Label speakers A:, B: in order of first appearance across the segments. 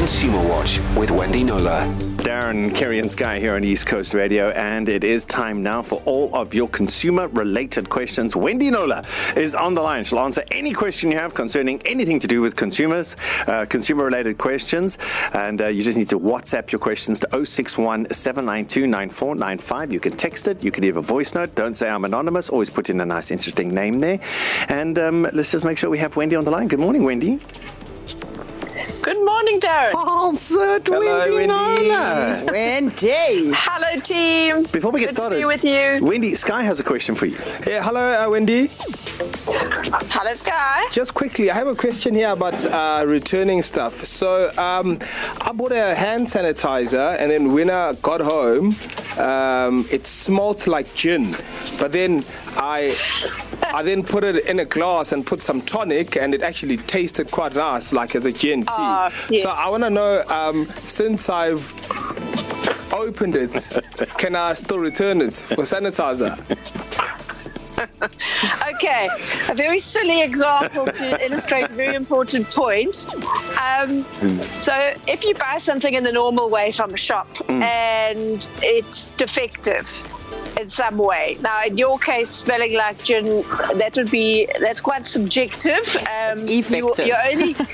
A: Consumer Watch with Wendy Knowler.
B: Darren, Keri, and Sky here on East Coast Radio, and it is time now for all of your consumer related questions. Wendy Knowler is on the line. She'll answer any question you have concerning anything to do with consumers, uh, consumer related questions, and uh, you just need to WhatsApp your questions to 061 792 9495. You can text it, you can leave a voice note. Don't say I'm anonymous, always put in a nice, interesting name there. And um, let's just make sure we have Wendy on the line. Good morning, Wendy.
C: Good morning, Darren.
B: Oh, sir, Wendy,
D: Wendy.
B: Knowler.
E: Wendy.
C: Hello, team.
B: Before we get
C: Good
B: started,
C: to be with you.
B: Wendy, Sky has a question for you.
D: Yeah, hello, uh, Wendy.
C: Hello, Sky.
D: Just quickly, I have a question here about uh, returning stuff. So, um, I bought a hand sanitizer, and then when I got home, um, it smelled like gin. But then I, I then put it in a glass and put some tonic, and it actually tasted quite nice, like as a gin tea.
C: Ah, yes.
D: So I want to know, um, since I've opened it, can I still return it for sanitizer?
C: Okay, a very silly example to illustrate a very important point. Um, so, if you buy something in the normal way from a shop and it's defective in some way, now in your case, smelling like gin, that would be that's quite subjective. Um,
E: It's effective.
C: You, you're only.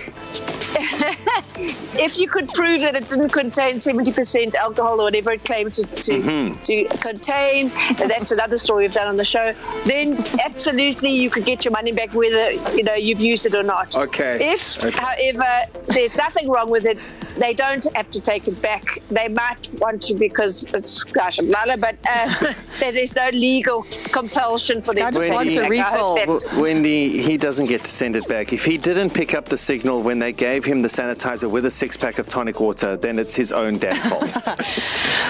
C: if you could prove that it didn't contain 70% alcohol or whatever it claimed to, to, to contain, and that's another story we've done on the show, then absolutely you could get your money back whether you know you've used it or not.
D: Okay.
C: If,
D: Okay.
C: however, there's nothing wrong with it, they don't have to take it back. They might want to because it's gosh, I'm lala, but uh, there's no legal compulsion for them
E: Sky
C: to
E: just wants
C: take
E: a
C: it back. I hope
E: refill.
C: that-
B: W- Wendy, he doesn't get to send it back. If he didn't pick up the signal when they gave him the sanitizer with a six pack of tonic water, then it's his own damn fault.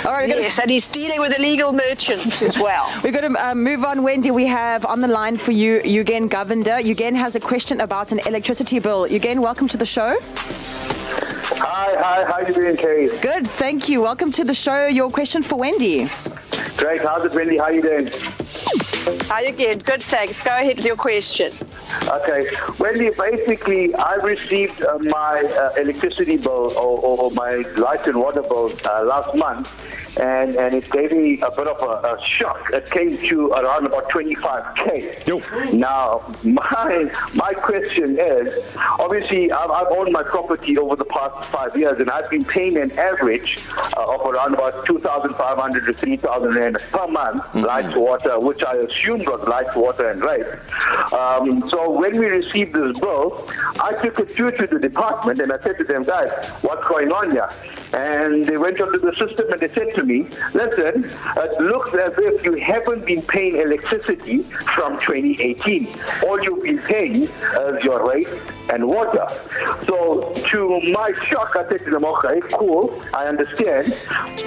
E: All right, we're gonna,
C: Yes, and he's dealing with illegal merchants as well.
E: we're going to uh, move on, Wendy. We have on the line for you Eugen Govender. Eugen has a question about an electricity bill. Eugen, welcome to the show.
F: Hi, hi, how are you doing, Kay?
E: Good, thank you. Welcome to the show. Your question for Wendy.
F: Great, how's it, Wendy? How are you doing?
C: Hi again. Good, thanks. Go ahead with your question.
F: Okay, Wendy, basically, I received uh, my uh, electricity bill or, or, or my light and water bill uh, last month, and, and it gave me a bit of a, a shock. It came to around about 25K.
B: Yo.
F: Now, my, my question is, obviously, I've, I've owned my property over the past five years, and I've been paying an average uh, of around about 2,500 to 3,000 rand per month, lights, water, which I was lights, water, and rates. Um, so when we received this bill, I took it to the department, and I said to them, guys, what's going on here? And they went onto the system and they said to me, listen, it looks as if you haven't been paying electricity from 2018. All you've been paying is your rate and water. So to my shock, I said to them, okay, cool, I understand.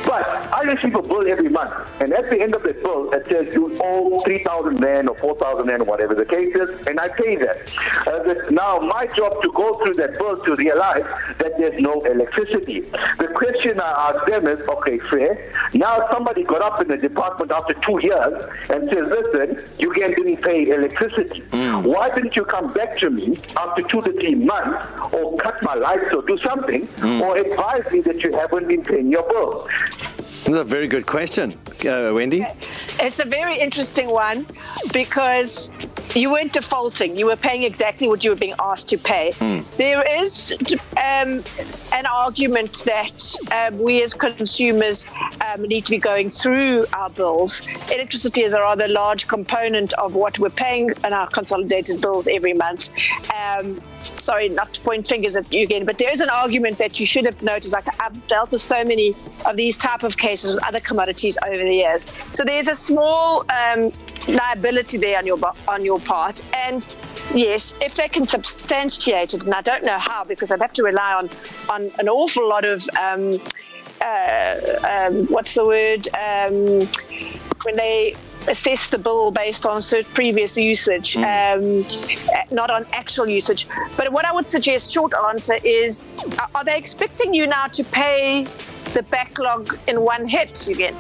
F: But I receive a bill every month. And at the end of the bill, it says you owe 3,000 rand or 4,000 rand, whatever the case is, and I pay that. Uh, now my job to go through that bill to realize that there's no electricity. The question I ask them is, okay, fair. Now somebody got up in the department after two years and says, listen, you again didn't pay electricity. Why didn't you come back to me after two to three months or cut my lights or do something or advise me that you haven't been paying your bill?
B: That's a very good question, uh, Wendy.
C: It's a very interesting one because you weren't defaulting. You were paying exactly what you were being asked to pay. There is um, an argument that um, we as consumers um, need to be going through our bills. Electricity is a rather large component of what we're paying in our consolidated bills every month. Um, sorry, not to point fingers at you again, but there is an argument that you should have noticed. Like I've dealt with so many of these type of cases with other commodities over the years. So there's a small um, liability there on your on your part, and yes, if they can substantiate it, and I don't know how because I'd have to rely on on an awful lot of. Um, uh, um, what's the word? Um, when they assess the bill based on certain previous usage, um, not on actual usage. But what I would suggest, short answer, is are- are they expecting you now to pay the backlog in one hit again?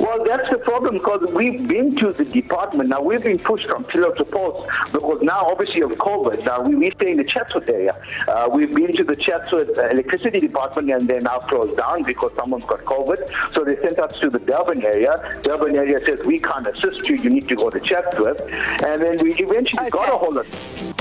F: Well, that's the problem because we've been to the department. Now, we've been pushed from pillar to post because now, obviously, of COVID, now we, we stay in the Chatsworth area. Uh, we've been to the Chatsworth uh, electricity department and they're now closed down because someone's got COVID. So they sent us to the Durban area. Durban area says, we can't assist you. You need to go to Chatsworth. And then we eventually okay. got a hold of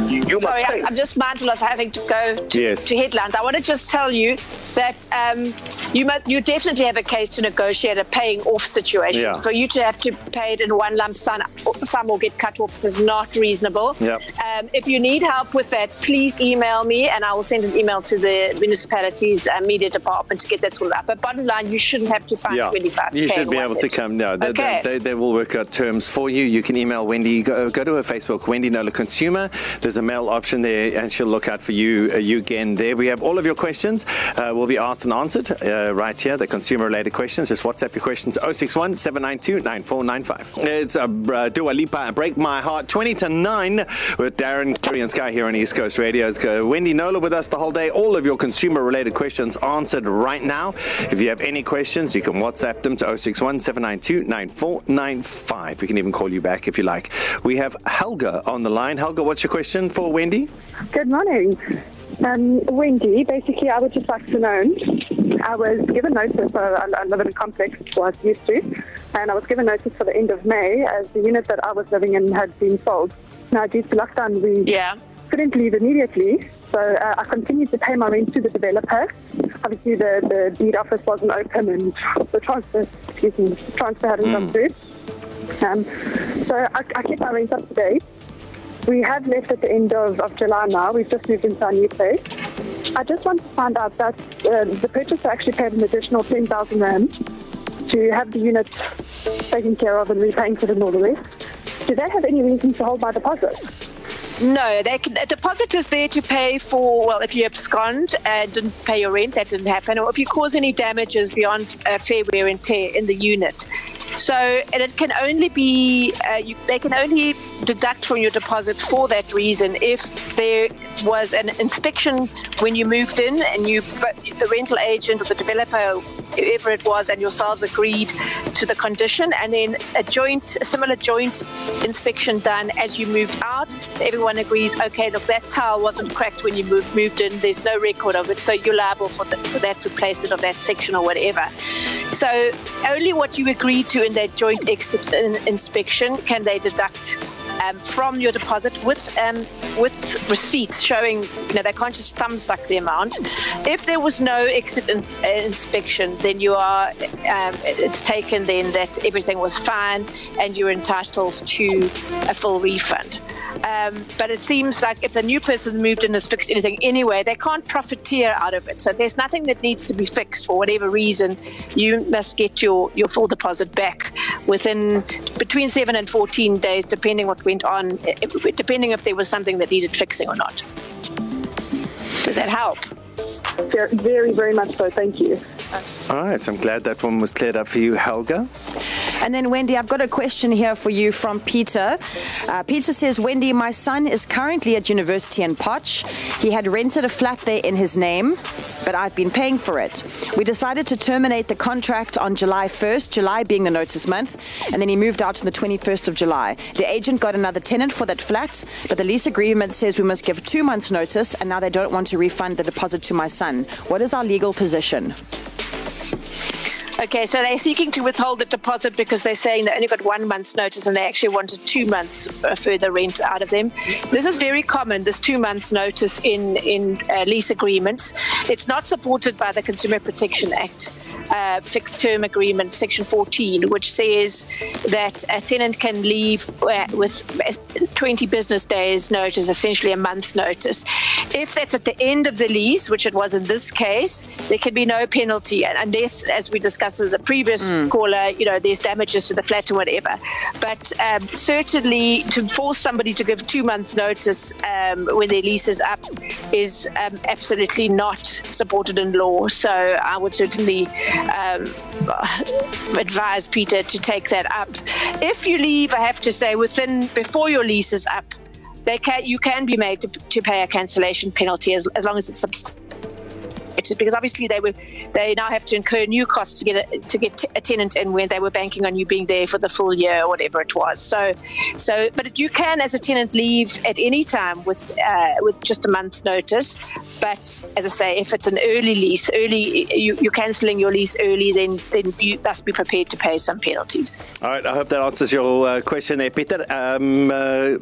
C: you, Sorry, I, am just mindful of having to go to,
B: yes.
C: to headlines. I want to just tell you that um, you must, you definitely have a case to negotiate a paying off situation.
B: Yeah.
C: For you to have to pay it in one lump sum, sum or get cut off is not reasonable.
B: Yep.
C: Um, if you need help with that, please email me and I will send an email to the municipality's uh, media department to get that sorted out. But bottom line, you shouldn't have to find
B: yeah.
C: 25
B: You should be able to come. No, they, okay. they, they, they, will work out terms for you. You can email Wendy. Go, go to her Facebook, Wendy Knowler Consumer. There's a mail option there, and she'll look out for you, uh, you again there. We have all of your questions uh, will be asked and answered uh, right here, the consumer related questions. Just WhatsApp your questions to 061 792 9495. It's a uh, Dua Lipa, Break My Heart, 20 to 9 with Darren Keri and Sky here on East Coast Radio. It's, uh, Wendy Knowler with us the whole day. All of your consumer related questions answered right now. If you have any questions, you can WhatsApp them to 061 792 9495. We can even call you back if you like. We have Helga on the line. Helga, what's your question for Wendy?
G: Good morning. Um, Wendy, basically, I would just like to know, I was given notice, uh, I, live in a complex, was used to, and I was given notice for the end of May as the unit that I was living in had been sold. Now, due to lockdown, we
C: yeah.
G: couldn't leave immediately, so uh, I continued to pay my rent to the developer. Obviously, the, the deed office wasn't open and the transfer, excuse me, transfer hadn't mm. gone through. Um, so I, I kept my rent up to date. We have left at the end of, of July now. We've just moved into our new place. I just want to find out that uh, the purchaser actually paid an additional 10,000 rand to have the unit taken care of and for the all the rest. Do they have any reason to hold my deposit?
C: No, they can, a deposit is there to pay for, well, if you abscond and didn't pay your rent, that didn't happen, or if you cause any damages beyond uh, fair wear and tear in the unit. So, and it can only be, uh, you, they can only deduct from your deposit for that reason if there was an inspection when you moved in and you, the rental agent or the developer, whoever it was, and yourselves agreed to the condition, and then a joint, a similar joint inspection done as you moved out. So everyone agrees, okay, look, that tile wasn't cracked when you moved, moved in. There's no record of it, so you're liable for, the, for that replacement of that section or whatever. So only what you agreed to in that joint exit inspection can they deduct um, from your deposit with um, with receipts showing you know they can't just thumb suck the amount. If there was no exit in, uh, inspection, then you are um, it's taken then that everything was fine and you're entitled to a full refund. Um, but it seems like if the new person moved in has fixed anything anyway, they can't profiteer out of it. So there's nothing that needs to be fixed for whatever reason. You must get your, your full deposit back within between seven and 14 days, depending what went on, depending if there was something that needed fixing or not. Does that help?
G: Very, very much so. Thank you.
B: All right. So I'm glad that one was cleared up for you, Helga.
E: And then, Wendy, I've got a question here for you from Peter. Uh, Peter says, Wendy, my son is currently at university in Potch. He had rented a flat there in his name, but I've been paying for it. We decided to terminate the contract on July 1st, July being the notice month, and then he moved out on the 21st of July. The agent got another tenant for that flat, but the lease agreement says we must give two months' notice, and now they don't want to refund the deposit to my son. What is our legal position?
C: Okay, so they're seeking to withhold the deposit because they're saying they only got one month's notice and they actually wanted two months uh, further rent out of them. This is very common, this two months' notice in, in uh, lease agreements. It's not supported by the Consumer Protection Act. Uh, fixed term agreement, section 14, which says that a tenant can leave uh, with 20 business days notice, essentially a month's notice. If that's at the end of the lease, which it was in this case, there can be no penalty unless, as we discussed as the previous mm. caller, you know, there's damages to the flat or whatever. But um, certainly to force somebody to give two months' notice um, when their lease is up is um, absolutely not supported in law. So I would certainly um, advise Peter to take that up. If you leave, I have to say, within before your lease is up, they can you can be made to, to pay a cancellation penalty as, as long as it's because obviously they were they now have to incur new costs to get a, to get a tenant in when they were banking on you being there for the full year or whatever it was. So, so but you can as a tenant leave at any time with uh, with just a month's notice. But as I say, if it's an early lease, early you, you're cancelling your lease early, then then you must be prepared to pay some penalties.
B: All right, I hope that answers your uh, question there, Peter. Um, uh,